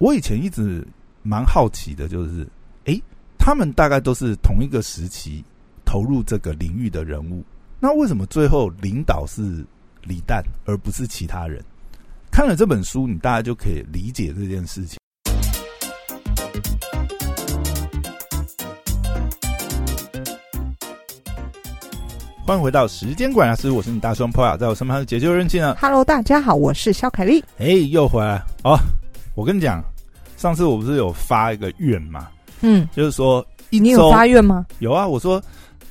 我以前一直蛮好奇的，就是，诶，他们大概都是同一个时期投入这个领域的人物，那为什么最后领导是李诞，而不是其他人？看了这本书，你大家就可以理解这件事情。欢迎回到时间管家师，我是你大双 p o 在我身旁是解救人气呢。Hello，大家好，我是肖凯丽。哎、又回来哦！我跟你讲，上次我不是有发一个愿嘛，嗯，就是说一你有发愿吗？有啊，我说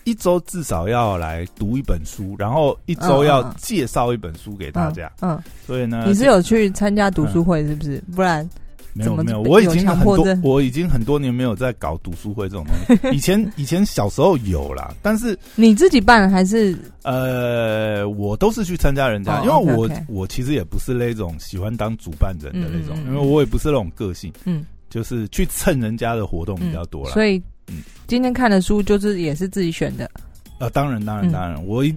一周至少要来读一本书，然后一周要介绍一本书给大家。嗯，所以呢，你是有去参加读书会是不是？不然没有没有，我已经很多我已经很多年没有在搞读书会这种东西。以前以前小时候有啦，但是 你自己办还是呃，我都是去参加人家，哦因为我我其实也不是那种喜欢当主办人的那种，因为我也不是那种个性，嗯，就是去蹭人家的活动比较多啦。所以嗯今天看的书就是也是自己选的。呃，当然当然嗯当然，我一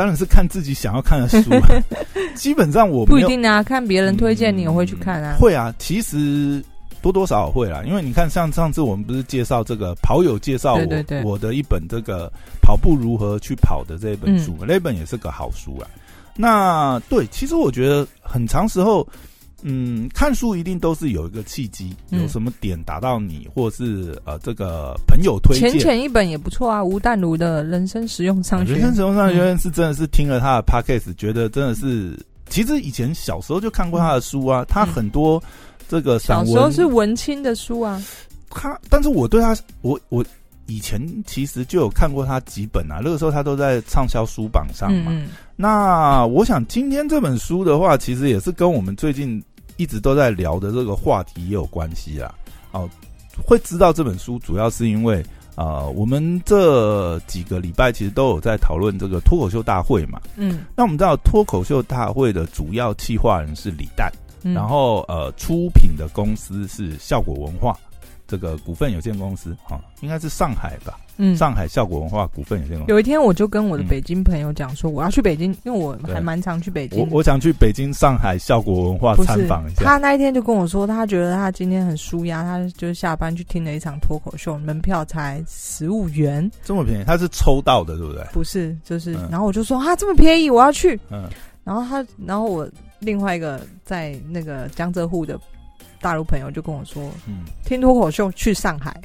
当然是看自己想要看的书啊，基本上我不一定啊，看别人推荐你也会去看啊。会啊，其实多多少少会啦，因为你看，像上次我们不是介绍这个跑友介绍我我的一本这个跑步如何去跑的这一本书，嗯那本也是个好书啊。那对，其实我觉得很长时候，嗯，看书一定都是有一个契机，嗯有什么点打到你，或是呃这个朋友推浅荐。浅浅一本也不错啊，吴淡如的人生实用商学人。生实用商学院是真的是听了他的 podcast，觉得真的是，其实以前小时候就看过他的书啊，他很多这个散文，小时候是文青的书啊，他，但是我对他，我我以前其实就有看过他几本啊，那个时候他都在畅销书榜上嘛。嗯那我想今天这本书的话，其实也是跟我们最近一直都在聊的这个话题也有关系啦。哦，会知道这本书主要是因为。呃，我们这几个礼拜其实都有在讨论这个脱口秀大会嘛。嗯那我们知道脱口秀大会的主要企划人是李诞，嗯，然后呃，出品的公司是效果文化这个股份有限公司，哈、应该是上海吧？嗯上海效果文化股份有限公司。有一天我就跟我的嗯北京朋友讲说，我要去北京，因为我还蛮常去北京我。我想去北京、上海效果文化参访一下。他那一天就跟我说，他觉得他今天很舒压，他就是下班去听了一场脱口秀，门票才十五元，这么便宜，他是抽到的，对不对？不是，就是，嗯然后我就说啊，这么便宜，我要去。嗯，然后他，然后我另外一个在那个江浙沪的大陆朋友就跟我说，嗯，听脱口秀去上海，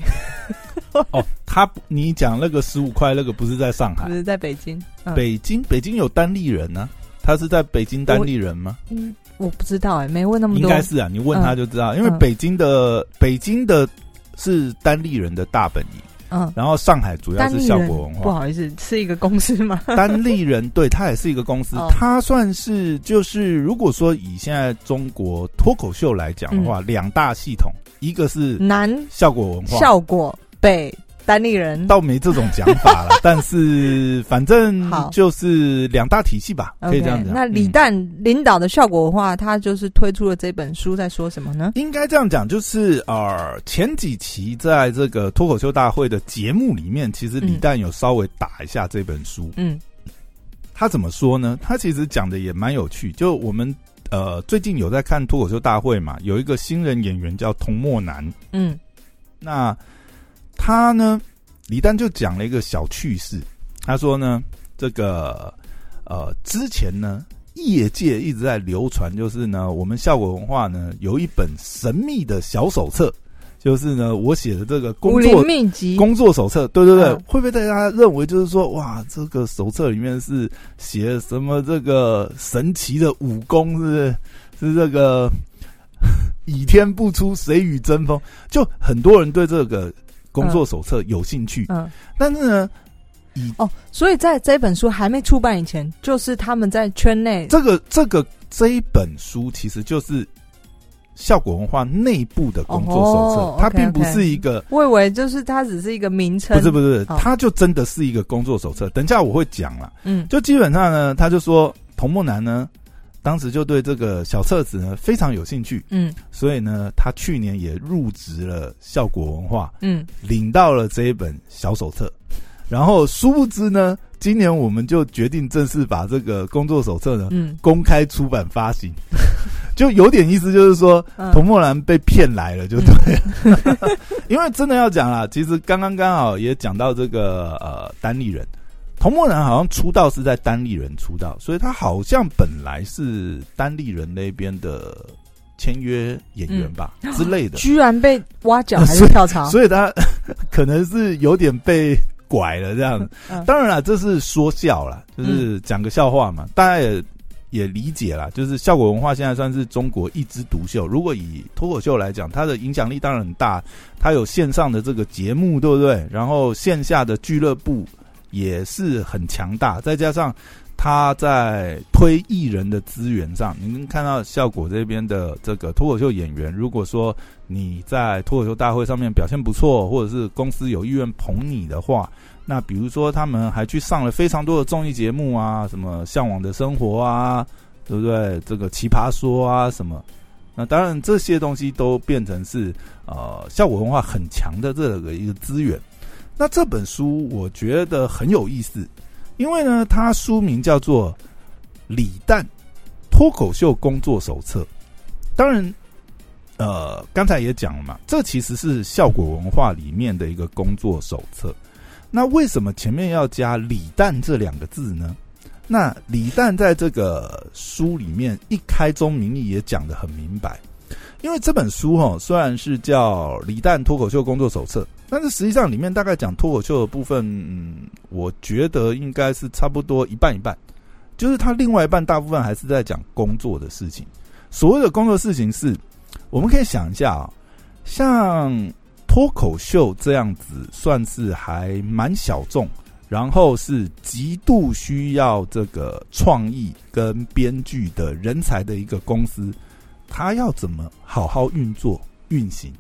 哦，他你讲那个十五块那个不是在上海？不，是在北京。嗯，北京北京有单立人呢、他是在北京单立人吗？嗯，我不知道哎、没问那么多。应该是啊，你问他就知道，因为嗯。北京的北京的是单立人的大本营，嗯，然后上海主要是效果文化。不好意思，是一个公司吗？单立人对它也是一个公司哦，它算是就是如果说以现在中国脱口秀来讲的话，两大系统，一个是南效果文化，嗯效果，北单立人。倒没这种讲法了，但是反正好就是两大体系吧，可以这样讲。那李嗯诞领导的效果的话，他就是推出了这本书，在说什么呢？应该这样讲，就是呃，前几期在这个脱口秀大会的节目里面，其实李嗯诞有稍微打一下这本书。嗯他怎么说呢？他其实讲的也蛮有趣。就我们呃最近有在看脱口秀大会嘛，有一个新人演员叫童墨南，嗯那他呢，李丹就讲了一个小趣事。他说呢，这个呃之前呢，业界一直在流传，就是呢，我们效果文化呢有一本神秘的小手册，就是呢我写的这个工作秘籍。工作手册，对对对，嗯会不会大家认为就是说，哇，这个手册里面是写什么这个神奇的武功，是不是？是这个 倚天不出，谁与争锋？就很多人对这个工作手册有兴趣，嗯但是呢，以哦，所以在这本书还没出版以前，就是他们在圈内这个这个这一本书其实就是效果文化内部的工作手册，哦它并不是一个。我以为就是它只是一个名称，不是不是，哦它就真的是一个工作手册。等一下我会讲啦。嗯就基本上呢，他就说童梦楠呢，当时就对这个小册子呢非常有兴趣，嗯。所以呢，他去年也入职了效果文化，嗯。领到了这一本小手册。然后殊不知呢，今年我们就决定正式把这个工作手册呢嗯，公开出版发行。就有点意思，就是说童墨兰被骗来了，就对。因为真的要讲啊，其实刚刚刚好也讲到这个呃单立人，童墨南好像出道是在单立人出道，所以他好像本来是单立人那边的签约演员吧之类的，居然被挖角还 是跳槽，所以他 可能是有点被。拐了这样，当然了，这是说笑了，就是讲个笑话嘛，大家也也理解了。就是效果文化现在算是中国一枝独秀。如果以脱口秀来讲，它的影响力当然很大，它有线上的这个节目，对不对？然后线下的俱乐部也是很强大，再加上他在推艺人的资源上，你能看到效果这边的这个脱口秀演员，如果说。你在脱口秀大会上面表现不错，或者是公司有意愿捧你的话，那比如说他们还去上了非常多的综艺节目啊，什么《向往的生活》啊，对不对？这个《奇葩说》啊，什么？那当然这些东西都变成是呃效果文化很强的这个一个资源。那这本书我觉得很有意思，因为呢，它书名叫做《李诞脱口秀工作手册》，当然。呃，刚才也讲了嘛，这其实是效果文化里面的一个工作手册。那为什么前面要加“李诞”这两个字呢？那李诞在这个书里面一开宗明义也讲的很明白，因为这本书哈虽然是叫《李诞脱口秀工作手册》，但是实际上里面大概讲脱口秀的部分，嗯，我觉得应该是差不多一半一半，就是他另外一半大部分还是在讲工作的事情。所谓的工作事情是。我们可以想一下啊，像脱口秀这样子，算是还蛮小众，然后是极度需要这个创意跟编剧的人才的一个公司，它要怎么好好运作运行？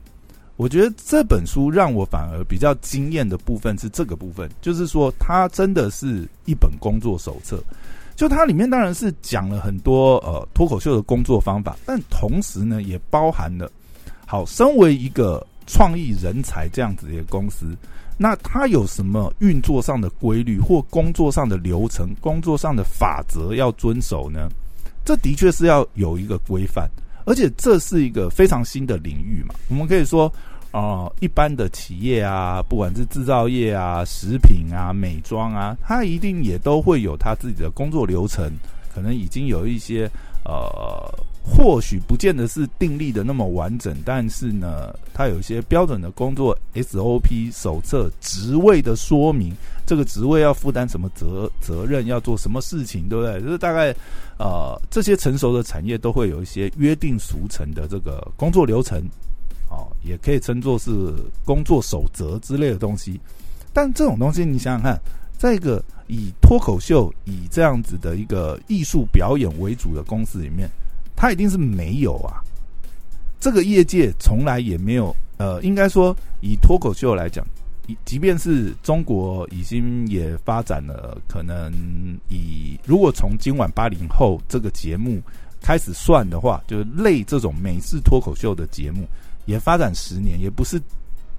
我觉得这本书让我反而比较惊艳的部分是这个部分，就是说它真的是一本工作手册。就它里面当然是讲了很多呃脱口秀的工作方法，但同时呢也包含了，好，身为一个创意人才这样子的一个公司，那它有什么运作上的规律或工作上的流程、工作上的法则要遵守呢？这的确是要有一个规范，而且这是一个非常新的领域嘛，我们可以说。哦，一般的企业啊，不管是制造业啊、食品啊、美妆啊，它一定也都会有它自己的工作流程，可能已经有一些呃，或许不见得是定立的那么完整，但是呢，它有一些标准的工作 SOP 手册、职位的说明，这个职位要负担什么责责任，要做什么事情，对不对？就是大概呃，这些成熟的产业都会有一些约定俗成的这个工作流程。哦，也可以称作是工作守则之类的东西，但这种东西你想想看，在一个以脱口秀以这样子的一个艺术表演为主的公司里面，它一定是没有啊。这个业界从来也没有，呃，应该说以脱口秀来讲，即便是中国已经也发展了，可能以如果从今晚八零后这个节目开始算的话，就是类这种美式脱口秀的节目。也发展十年，也不是，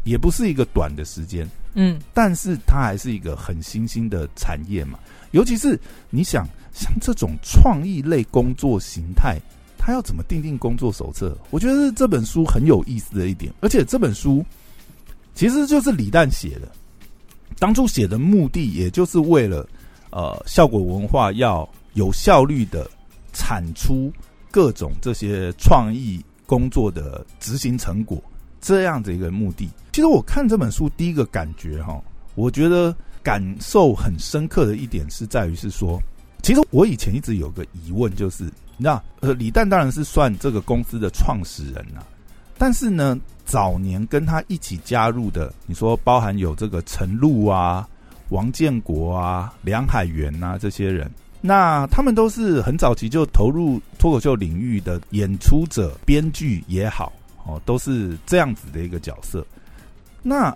也不是一个短的时间，嗯，但是它还是一个很新兴的产业嘛。尤其是你想，像这种创意类工作形态，他要怎么定定工作手册？我觉得这本书很有意思的一点，而且这本书其实就是李诞写的，当初写的目的，也就是为了呃，效果文化要有效率的产出各种这些创意。工作的执行成果这样的一个目的，其实我看这本书第一个感觉哈，我觉得感受很深刻的一点是在于是说，其实我以前一直有个疑问，就是那呃李诞当然是算这个公司的创始人呐，但是呢早年跟他一起加入的，你说包含有这个陈露啊、王建国啊、梁海源呐这些人。那他们都是很早期就投入脱口秀领域的演出者、编剧也好，哦，都是这样子的一个角色。那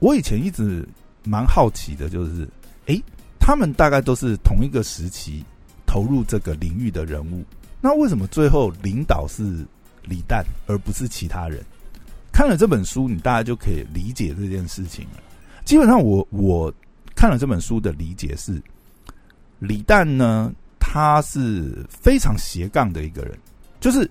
我以前一直蛮好奇的，就是，诶，他们大概都是同一个时期投入这个领域的人物，那为什么最后领导是李诞而不是其他人？看了这本书，你大家就可以理解这件事情了。基本上，我我看了这本书的理解是。李诞呢，他是非常斜杠的一个人，就是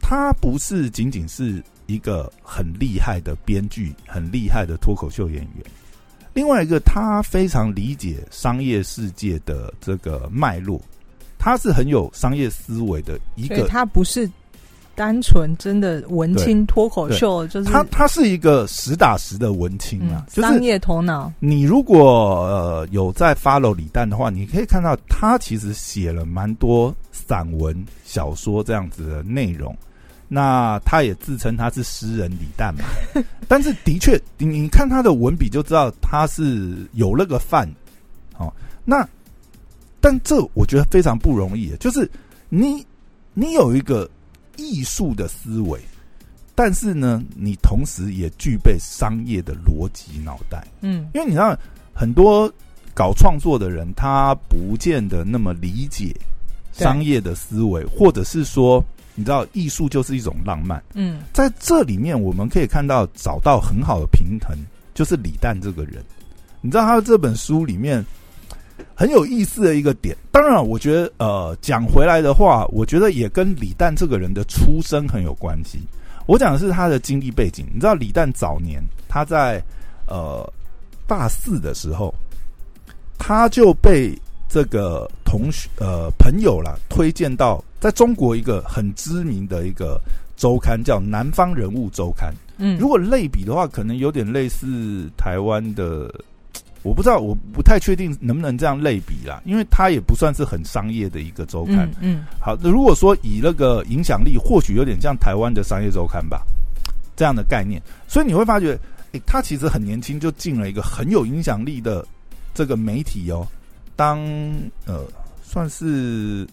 他不是仅仅是一个很厉害的编剧、很厉害的脱口秀演员，另外一个他非常理解商业世界的这个脉络，他是很有商业思维的一个。他不是。单纯真的文青脱口秀，就是他，他是一个实打实的文青啊，商业头脑。你如果呃有在 follow 李诞的话，你可以看到他其实写了蛮多散文、小说这样子的内容。那他也自称他是诗人李诞嘛，但是的确，你你看他的文笔就知道他是有那个范。哦，那但这我觉得非常不容易，就是你你有一个。艺术的思维，但是呢，你同时也具备商业的逻辑脑袋。嗯，因为你知道，很多搞创作的人，他不见得那么理解商业的思维，或者是说，你知道，艺术就是一种浪漫。嗯，在这里面，我们可以看到找到很好的平衡，就是李诞这个人。你知道，他这本书里面。很有意思的一个点，当然，我觉得，呃，讲回来的话，我觉得也跟李诞这个人的出身很有关系。我讲的是他的经历背景。你知道，李诞早年他在呃大四的时候，他就被这个同学呃朋友啦推荐到在中国一个很知名的一个周刊，叫《南方人物周刊》。嗯，如果类比的话，可能有点类似台湾的。我不知道，我不太确定能不能这样类比啦，因为它也不算是很商业的一个周刊。嗯，好，如果说以那个影响力，或许有点像台湾的商业周刊吧，这样的概念。所以你会发觉，诶，他其实很年轻就进了一个很有影响力的这个媒体哦，当呃算是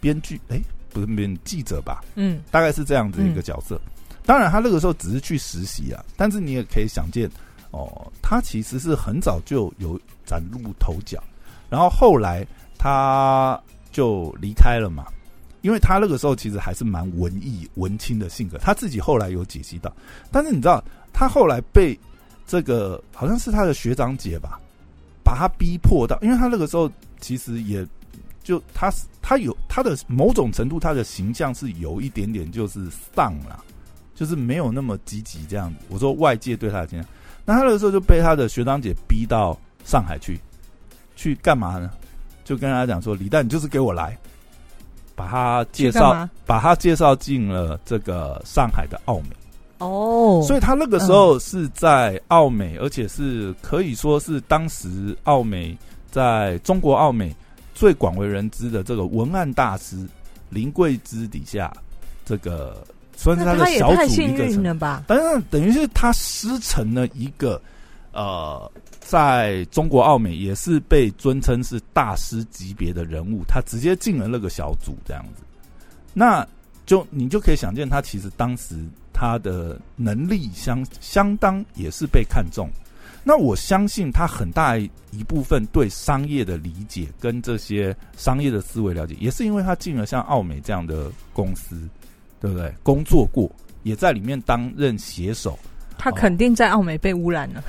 编剧，哎，不是编记者吧？嗯，大概是这样子一个角色。当然，他那个时候只是去实习啊，但是你也可以想见。哦，他其实是很早就有崭露头角，然后后来他就离开了嘛，因为他那个时候其实还是蛮文艺文青的性格，他自己后来有解析到，但是你知道，他后来被这个好像是他的学长姐吧，把他逼迫到，因为他那个时候其实也就他他有他的某种程度，他的形象是有一点点就是丧了，就是没有那么积极这样子。我说外界对他的形象。那他那个时候就被他的学长姐逼到上海去，去干嘛呢？就跟他讲说：“李诞，你就是给我来，把他介绍，把他介绍进了这个上海的奥美。”哦，所以他那个时候是在奥美，而且是可以说是当时奥美在中国奥美最广为人知的这个文案大师林桂枝底下这个。算是他的小组一个成，但是等于是他师承了一个呃，在中国奥美也是被尊称是大师级别的人物，他直接进了那个小组这样子，那就你就可以想见，他其实当时他的能力相相当也是被看中。那我相信他很大一部分对商业的理解跟这些商业的思维了解，也是因为他进了像奥美这样的公司。对不对？工作过，也在里面担任写手。他肯定在奥美被污染了。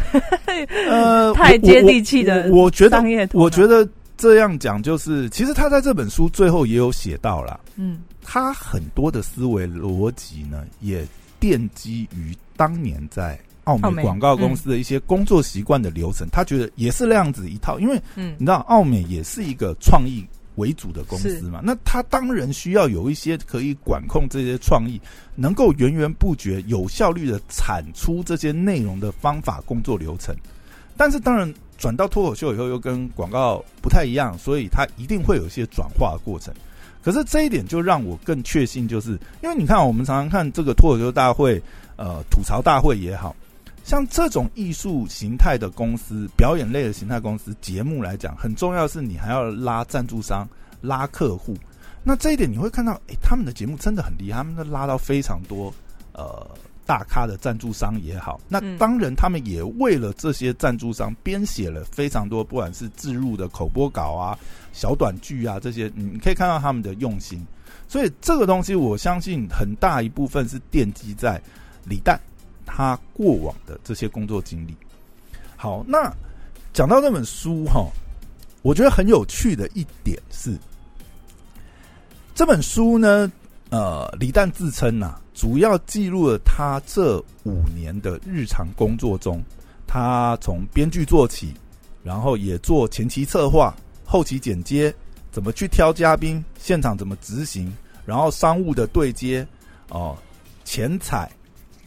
呃，太接地气的，我觉得，我觉得这样讲就是，其实他在这本书最后也有写到了。嗯，他很多的思维逻辑呢，也奠基于当年在奥美广告公司的一些工作习惯的流程。他觉得也是那样子一套，因为嗯，你知道，奥美也是一个创意。为主的公司嘛，那他当然需要有一些可以管控这些创意，能够源源不绝、有效率的产出这些内容的方法、工作流程。但是，当然转到脱口秀以后，又跟广告不太一样，所以它一定会有一些转化的过程。可是这一点就让我更确信，就是因为你看，我们常常看这个脱口秀大会，呃，吐槽大会也好。像这种艺术形态的公司、表演类的形态公司节目来讲，很重要的是你还要拉赞助商、拉客户。那这一点你会看到，诶，他们的节目真的很厉害，他们都拉到非常多呃大咖的赞助商也好。那当然，他们也为了这些赞助商编写了非常多，不管是自入的口播稿啊、小短剧啊这些，你可以看到他们的用心。所以这个东西，我相信很大一部分是奠基在李诞。他过往的这些工作经历，好，那讲到这本书哈，我觉得很有趣的一点是，这本书呢，呃，李诞自称呐，主要记录了他这五年的日常工作中，他从编剧做起，然后也做前期策划、后期剪接，怎么去挑嘉宾，现场怎么执行，然后商务的对接，哦，前采，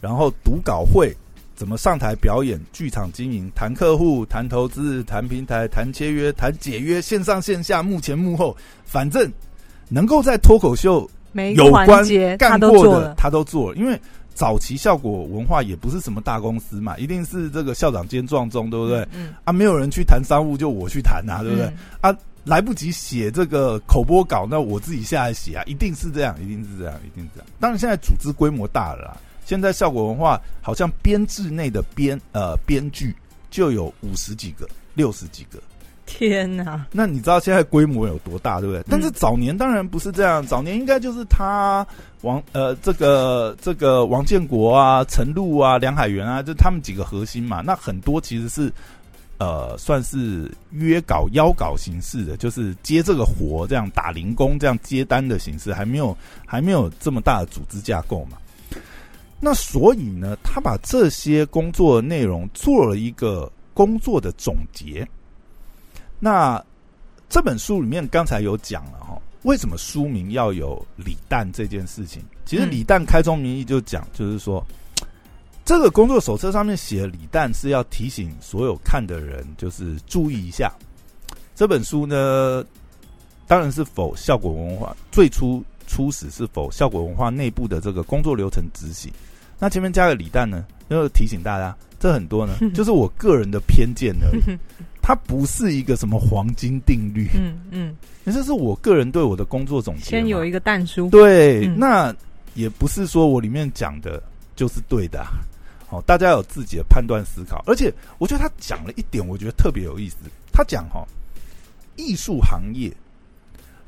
然后读稿会，怎么上台表演，剧场经营，谈客户，谈投资，谈平台，谈签约，谈解约，线上线下，幕前幕后，反正能够在脱口秀。每一个环节他都做了，他都做了。因为早期效果文化也不是什么大公司嘛，一定是这个校长兼撞钟，对不对？嗯啊，没有人去谈商务，就我去谈啊，对不对？啊，来不及写这个口播稿，那我自己下来写啊，一定是这样，一定是这样，一定是这样。当然，现在组织规模大了，啦，现在效果文化好像编制内的编呃编剧就有五十几个、六十几个。天哪！那你知道现在规模有多大，对不对？但是早年当然不是这样，早年应该就是他王呃这个这个王建国啊、陈露啊、梁海源啊，就他们几个核心嘛。那很多其实是呃算是约稿邀稿形式的，就是接这个活，这样打零工，这样接单的形式，还没有还没有这么大的组织架构嘛。那所以呢，他把这些工作内容做了一个工作的总结。那这本书里面刚才有讲了哈，为什么书名要有李诞这件事情？其实李诞开宗明义就讲，就是说这个工作手册上面写李诞是要提醒所有看的人，就是注意一下这本书呢，当然是否效果文化最初初始是否效果文化内部的这个工作流程执行。那前面加个李诞呢，要提醒大家，这很多呢，就是我个人的偏见而已。它不是一个什么黄金定律，嗯嗯，那这是我个人对我的工作总结。先有一个淡书，对，那也不是说我里面讲的就是对的，好，大家有自己的判断思考。而且我觉得他讲了一点，我觉得特别有意思。他讲哈，艺术行业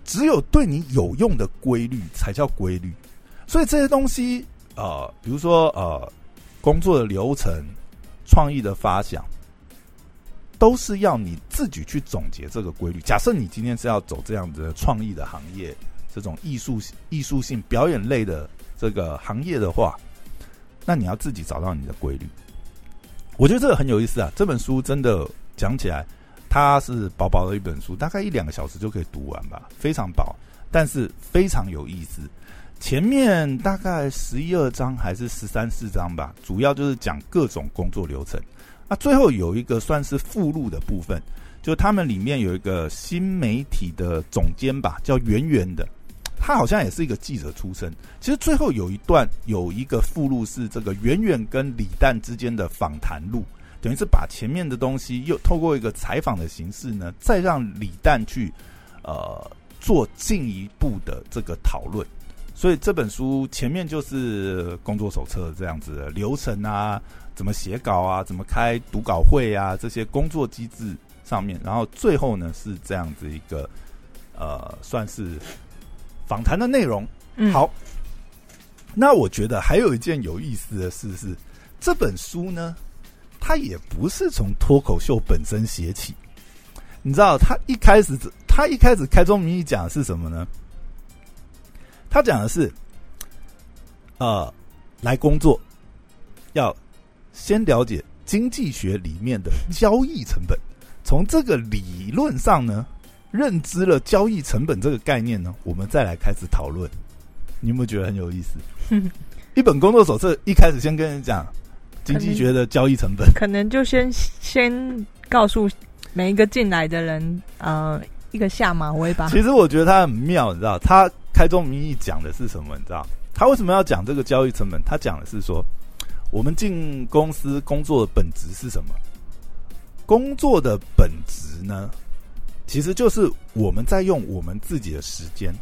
只有对你有用的规律才叫规律，所以这些东西，呃，比如说呃，工作的流程、创意的发想。都是要你自己去总结这个规律。假设你今天是要走这样子的创意的行业，这种艺术艺术性表演类的这个行业的话，那你要自己找到你的规律。我觉得这个很有意思啊！这本书真的讲起来，它是薄薄的一本书，大概一两个小时就可以读完吧，非常薄，但是非常有意思。前面大概十一二章还是十三四章吧，主要就是讲各种工作流程。那最后有一个算是附录的部分，就他们里面有一个新媒体的总监吧，叫圆圆的，他好像也是一个记者出身。其实最后有一段有一个附录是这个圆圆跟李诞之间的访谈录，等于是把前面的东西又透过一个采访的形式呢，再让李诞去呃做进一步的这个讨论。所以这本书前面就是工作手册这样子的流程啊。怎么写稿啊？怎么开读稿会啊？这些工作机制上面，然后最后呢是这样子一个呃，算是访谈的内容。好，那我觉得还有一件有意思的事是，这本书呢，它也不是从脱口秀本身写起。你知道，他一开始他一开始开宗明义讲的是什么呢？他讲的是，呃，来工作要。先了解经济学里面的交易成本，从这个理论上呢，认知了交易成本这个概念呢，我们再来开始讨论。你有没有觉得很有意思？一本工作手册一开始先跟人讲经济学的交易成本，可能就先先告诉每一个进来的人，呃，一个下马威吧。其实我觉得他很妙，你知道，他开宗明义讲的是什么？你知道，他为什么要讲这个交易成本？他讲的是说。我们进公司工作的本质是什么？工作的本质呢，其实就是我们在用我们自己的时间，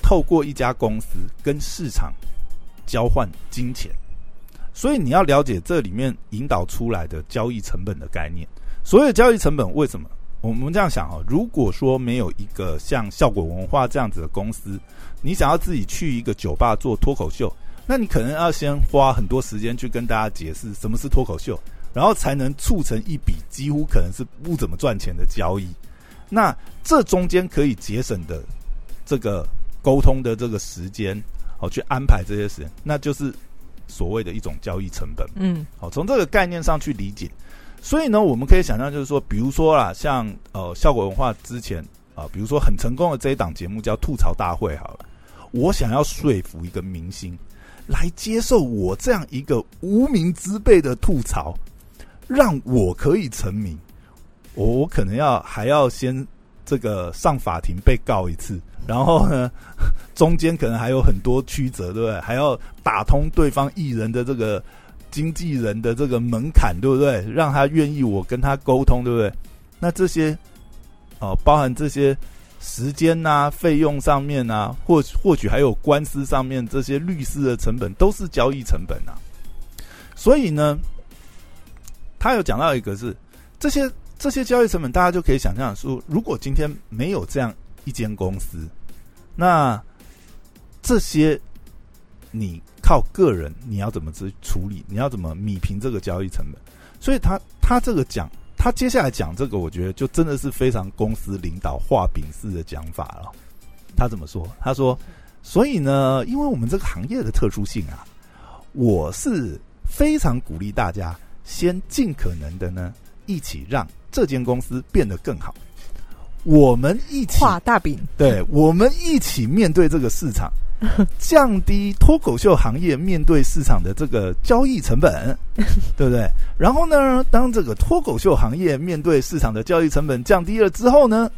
透过一家公司跟市场交换金钱。所以你要了解这里面引导出来的交易成本的概念。所有交易成本为什么？我们这样想啊，如果说没有一个像效果文化这样子的公司，你想要自己去一个酒吧做脱口秀。那你可能要先花很多时间去跟大家解释什么是脱口秀，然后才能促成一笔几乎可能是不怎么赚钱的交易。那这中间可以节省的这个沟通的这个时间哦去安排这些时间，那就是所谓的一种交易成本。嗯好，从这个概念上去理解。所以呢，我们可以想象，就是说，比如说啦，像呃，效果文化之前啊、比如说很成功的这一档节目叫《吐槽大会》，好了，我想要说服一个明星来接受我这样一个无名之辈的吐槽，让我可以成名，我我可能要还要先这个上法庭被告一次，然后呢，中间可能还有很多曲折，对不对？还要打通对方艺人的这个经纪人的这个门槛，对不对？让他愿意我跟他沟通，对不对？那这些哦、包含这些时间呐、费用上面啊，或或许还有官司上面这些律师的成本，都是交易成本啊。所以呢，他有讲到一个是这些这些交易成本，大家就可以想象说，如果今天没有这样一间公司，那这些你靠个人你要怎么去处理？你要怎么米平这个交易成本？所以他他这个讲，他接下来讲这个，我觉得就真的是非常公司领导画饼式的讲法了。他怎么说？他说：“所以呢，因为我们这个行业的特殊性啊，我是非常鼓励大家先尽可能的呢，一起让这间公司变得更好。我们一起画大饼，对，我们一起面对这个市场，降低脱口秀行业面对市场的这个交易成本，对不对？然后呢，当这个脱口秀行业面对市场的交易成本降低了之后呢，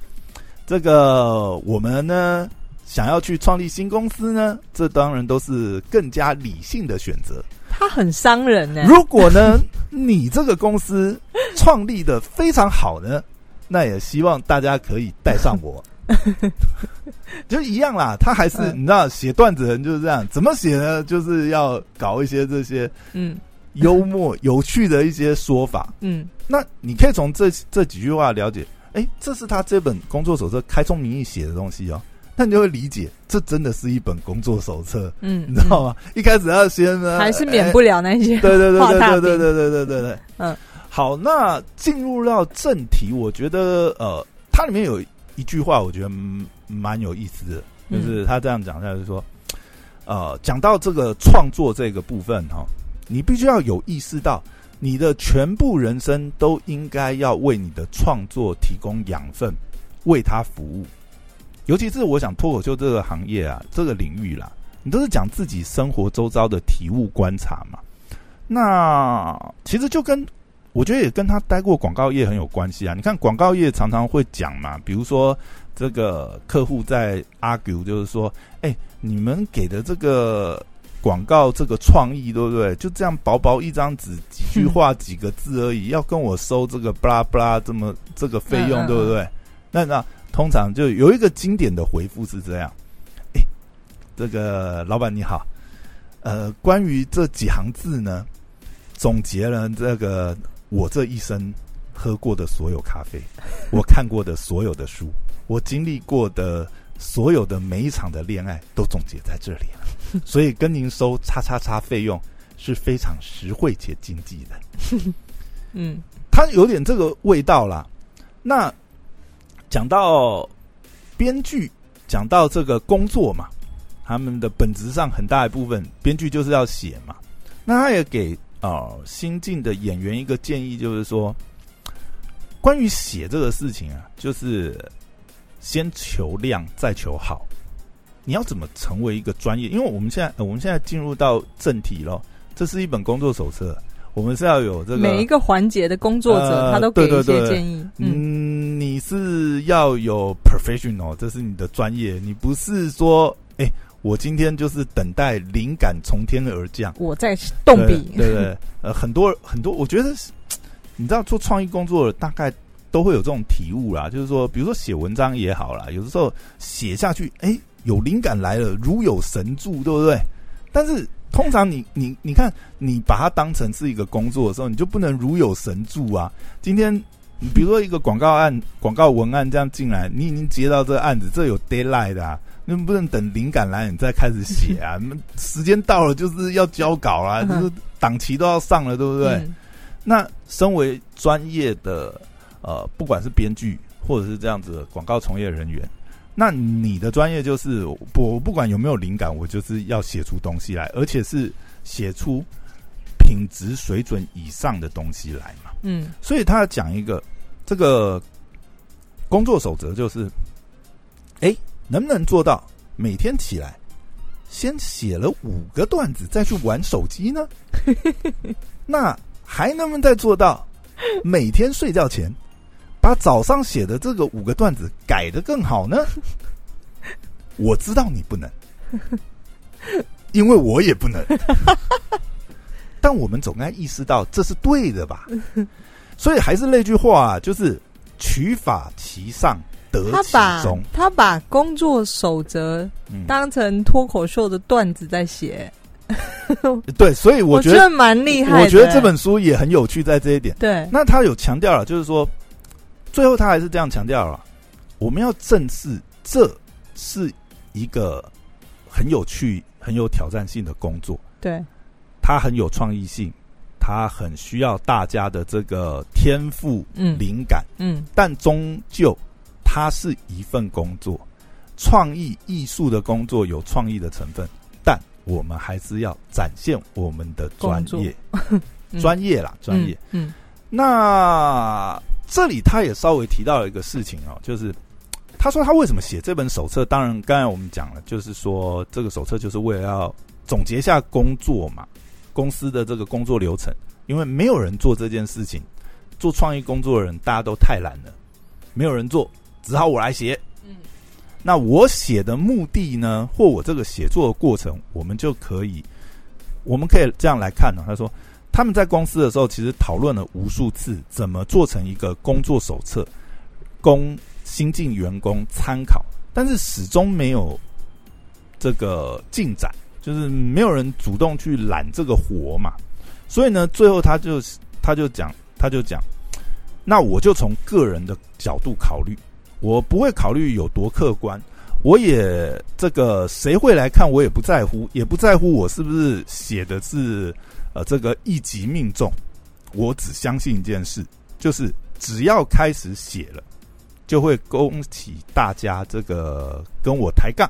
这个我们呢想要去创立新公司呢，这当然都是更加理性的选择。他很伤人呢、如果呢，你这个公司创立的非常好呢，那也希望大家可以带上我。就一样啦，他还是、嗯你知道，写段子人就是这样，怎么写呢？就是要搞一些这些嗯幽默、有趣的一些说法。嗯那你可以从这这几句话了解，哎，这是他这本工作手册开宗明义写的东西哦。那你就会理解，这真的是一本工作手册，嗯，你知道吗？一开始要先呢，还是免哎不了那些对对对对对对对对对，嗯，好，那进入到正题，我觉得呃，它里面有一句话，我觉得嗯蛮有意思的，就嗯是他这样讲，他就是说，呃，讲到这个创作这个部分哈、你必须要有意识到，你的全部人生都应该要为你的创作提供养分，为他服务。尤其是我想脱口秀这个行业啊，这个领域啦，你都是讲自己生活周遭的体悟观察嘛。那其实就跟我觉得也跟他待过广告业很有关系啊。你看广告业常常会讲嘛，比如说这个客户在 argue，就是说，哎、你们给的这个广告这个创意，对不对？就这样薄薄一张纸，几句话、几个字而已，要跟我收这个布拉布拉这么这个费用，对不对？那那通常就有一个经典的回复是这样：哎、这个老板你好，呃，关于这几行字呢，总结了这个我这一生喝过的所有咖啡，我看过的所有的书，我经历过的所有的每一场的恋爱，都总结在这里了。所以跟您收叉叉叉费用是非常实惠且经济的。嗯它有点这个味道啦。那讲到编剧，讲到这个工作嘛，他们的本质上很大一部分，编剧就是要写嘛。那他也给呃新进的演员一个建议，就是说，关于写这个事情啊，就是先求量再求好。你要怎么成为一个专业？因为我们现在、呃我们现在进入到正题了，这是一本工作手册，我们是要有这个每一个环节的工作者，呃他都给一些建议。嗯嗯，你是要有 professional，这是你的专业，你不是说，哎、我今天就是等待灵感从天而降，我在动笔，对对对，呃，很多很多，我觉得，你知道做创意工作大概都会有这种体悟啦，就是说，比如说写文章也好啦，有的时候写下去，哎、有灵感来了，如有神助，对不对？但是通常你你你看，你把它当成是一个工作的时候，你就不能如有神助啊。今天你比如说一个广告案、广告文案这样进来，你已经接到这个案子，这有 deadline 的啊，你不能等灵感来你再开始写啊。时间到了就是要交稿啦，嗯就是档期都要上了，对不对？嗯那身为专业的呃，不管是编剧或者是这样子的广告从业人员，那你的专业就是我不管有没有灵感，我就是要写出东西来，而且是写出品质水准以上的东西来嘛。嗯所以他要讲一个这个工作守则，就是，哎，能不能做到每天起来先写了五个段子，再去玩手机呢？那还能不能再做到每天睡觉前把早上写的这个五个段子改的更好呢？我知道你不能，因为我也不能。但我们总该意识到这是对的吧？所以还是那句话、啊，就是取法其上，得其他把。他把工作守则嗯，当成脱口秀的段子在写，对，所以我觉得，觉得蛮厉害的。我觉得这本书也很有趣，在这一点。对，那他有强调了，就是说，最后他还是这样强调了，我们要正视这是一个很有趣、很有挑战性的工作，对，它很有创意性，它很需要大家的这个天赋、嗯。灵感，嗯。但终究它是一份工作，创意艺术的工作有创意的成分，但我们还是要展现我们的专业，嗯专业啦，专业。，嗯那这里他也稍微提到了一个事情哦，就是他说他为什么写这本手册？当然，刚才我们讲了，就是说这个手册就是为了要总结一下工作嘛，公司的这个工作流程，因为没有人做这件事情，做创意工作的人大家都太懒了，没有人做，只好我来写。嗯那我写的目的呢，或我这个写作的过程，我们就可以，我们可以这样来看呢、他说，他们在公司的时候，其实讨论了无数次，怎么做成一个工作手册，供新进员工参考，但是始终没有这个进展，就是没有人主动去揽这个活嘛。所以呢，最后他就他就讲，他就讲，那我就从个人的角度考虑，我不会考虑有多客观，我也这个谁会来看，我也不在乎，也不在乎我是不是写的是呃这个一级命中。我只相信一件事，就是只要开始写了，就会勾起大家这个跟我抬杠。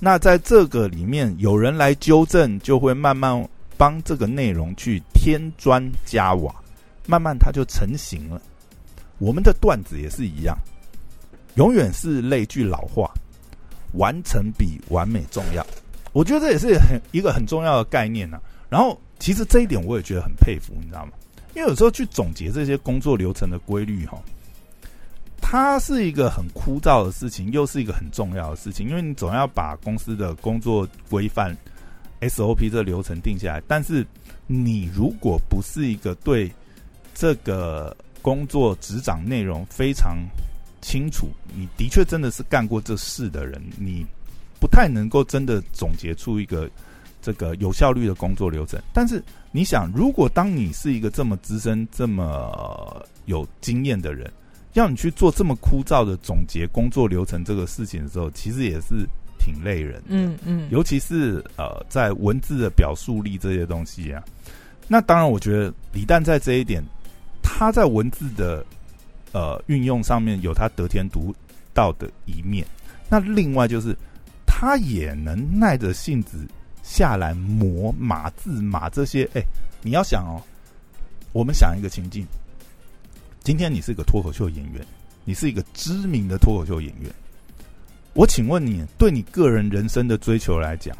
那在这个里面，有人来纠正，就会慢慢帮这个内容去添砖加瓦，慢慢它就成型了。我们的段子也是一样，永远是那句老话：完成比完美重要。我觉得这也是很一个很重要的概念呐、啊然后，其实这一点我也觉得很佩服，你知道吗？因为有时候去总结这些工作流程的规律，哈，它是一个很枯燥的事情，又是一个很重要的事情，因为你总要把公司的工作规范 SOP 这流程定下来。但是，你如果不是一个对这个工作执掌内容非常清楚，你的确真的是干过这事的人，你不太能够真的总结出一个这个有效率的工作流程。但是你想，如果当你是一个这么资深、这么呃有经验的人，要你去做这么枯燥的总结工作流程这个事情的时候，其实也是挺累人的。嗯嗯，尤其是呃，在文字的表述力这些东西啊。那当然，我觉得李诞在这一点，他在文字的呃运用上面有他得天独到的一面。那另外就是，他也能耐着性子下来磨码字码这些。哎，你要想哦，我们想一个情境，今天你是一个脱口秀演员，你是一个知名的脱口秀演员。我请问你，对你个人人生的追求来讲，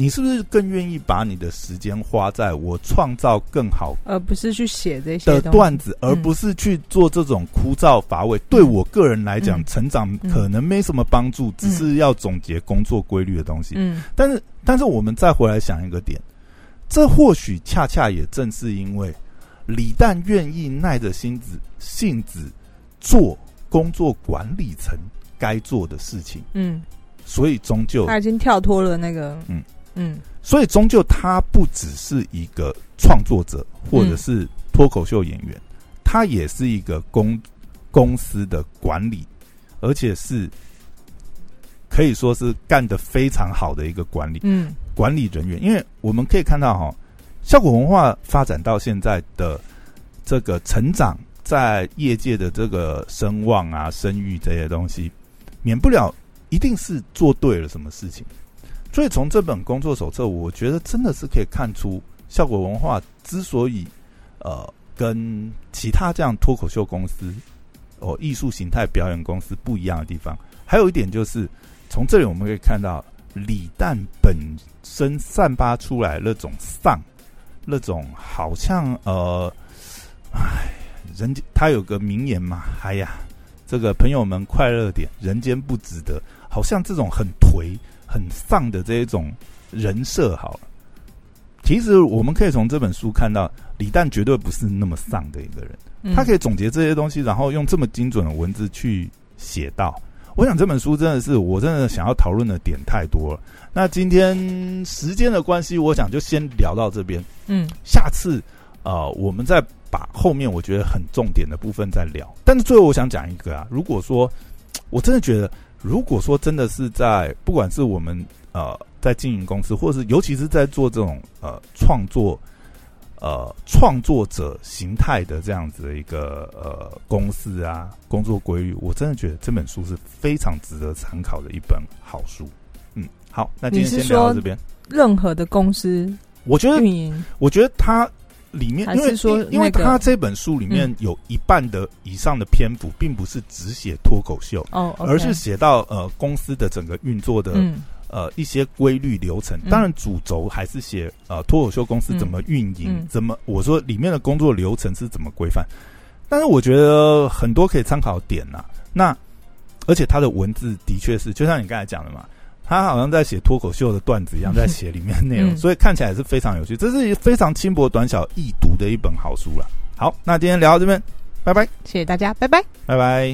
你是不是更愿意把你的时间花在我创造更好而不是去写这些的段子，而不是去做这种枯燥乏味？对我个人来讲，嗯。成长可能没什么帮助，只是要总结工作规律的东西。嗯。但是，但是我们再回来想一个点，这或许恰恰也正是因为李诞愿意耐着心子性子做工作管理层该做的事情，嗯，所以终究他已经跳脱了那个，嗯嗯所以终究他不只是一个创作者或者是脱口秀演员，他也是一个公公司的管理，而且是可以说是干得非常好的一个管理嗯管理人员。因为我们可以看到哈，效果文化发展到现在的这个成长，在业界的这个声望啊、声誉这些东西，免不了一定是做对了什么事情。所以从这本工作手册，我觉得真的是可以看出效果文化之所以呃跟其他这样脱口秀公司哦艺术形态表演公司不一样的地方，还有一点就是从这里我们可以看到李诞本身散发出来那种丧，那种好像呃，唉，人间他有个名言嘛，哎呀，这个朋友们快乐点，人间不值得，好像这种很颓。很丧的这一种人设，好了，其实我们可以从这本书看到，李诞绝对不是那么丧的一个人。他可以总结这些东西，然后用这么精准的文字去写到。我想这本书真的是，我真的想要讨论的点太多了。那今天时间的关系，我想就先聊到这边。嗯，下次呃，我们再把后面我觉得很重点的部分再聊。但是最后我想讲一个啊，如果说我真的觉得。如果说真的是在，不管是我们呃在经营公司，或者是尤其是在做这种呃创作呃创作者形态的这样子的一个呃公司啊，工作规律，我真的觉得这本书是非常值得参考的一本好书。嗯，好，那今天先聊到这边。任何的公司，我觉得运营，我觉得它。里面，因为说，因为他这本书里面有一半的以上的篇幅，并不是只写脱口秀，哦，而是写到呃公司的整个运作的呃一些规律流程。当然，主轴还是写呃脱口秀公司怎么运营，怎么我说里面的工作流程是怎么规范。但是我觉得很多可以参考点呐。那而且他的文字的确是，就像你刚才讲的嘛。他好像在写脱口秀的段子一样，在写里面内容，所以看起来是非常有趣。这是非常轻薄短小易读的一本好书了。好，那今天聊到这边，拜拜，谢谢大家，拜拜，拜拜。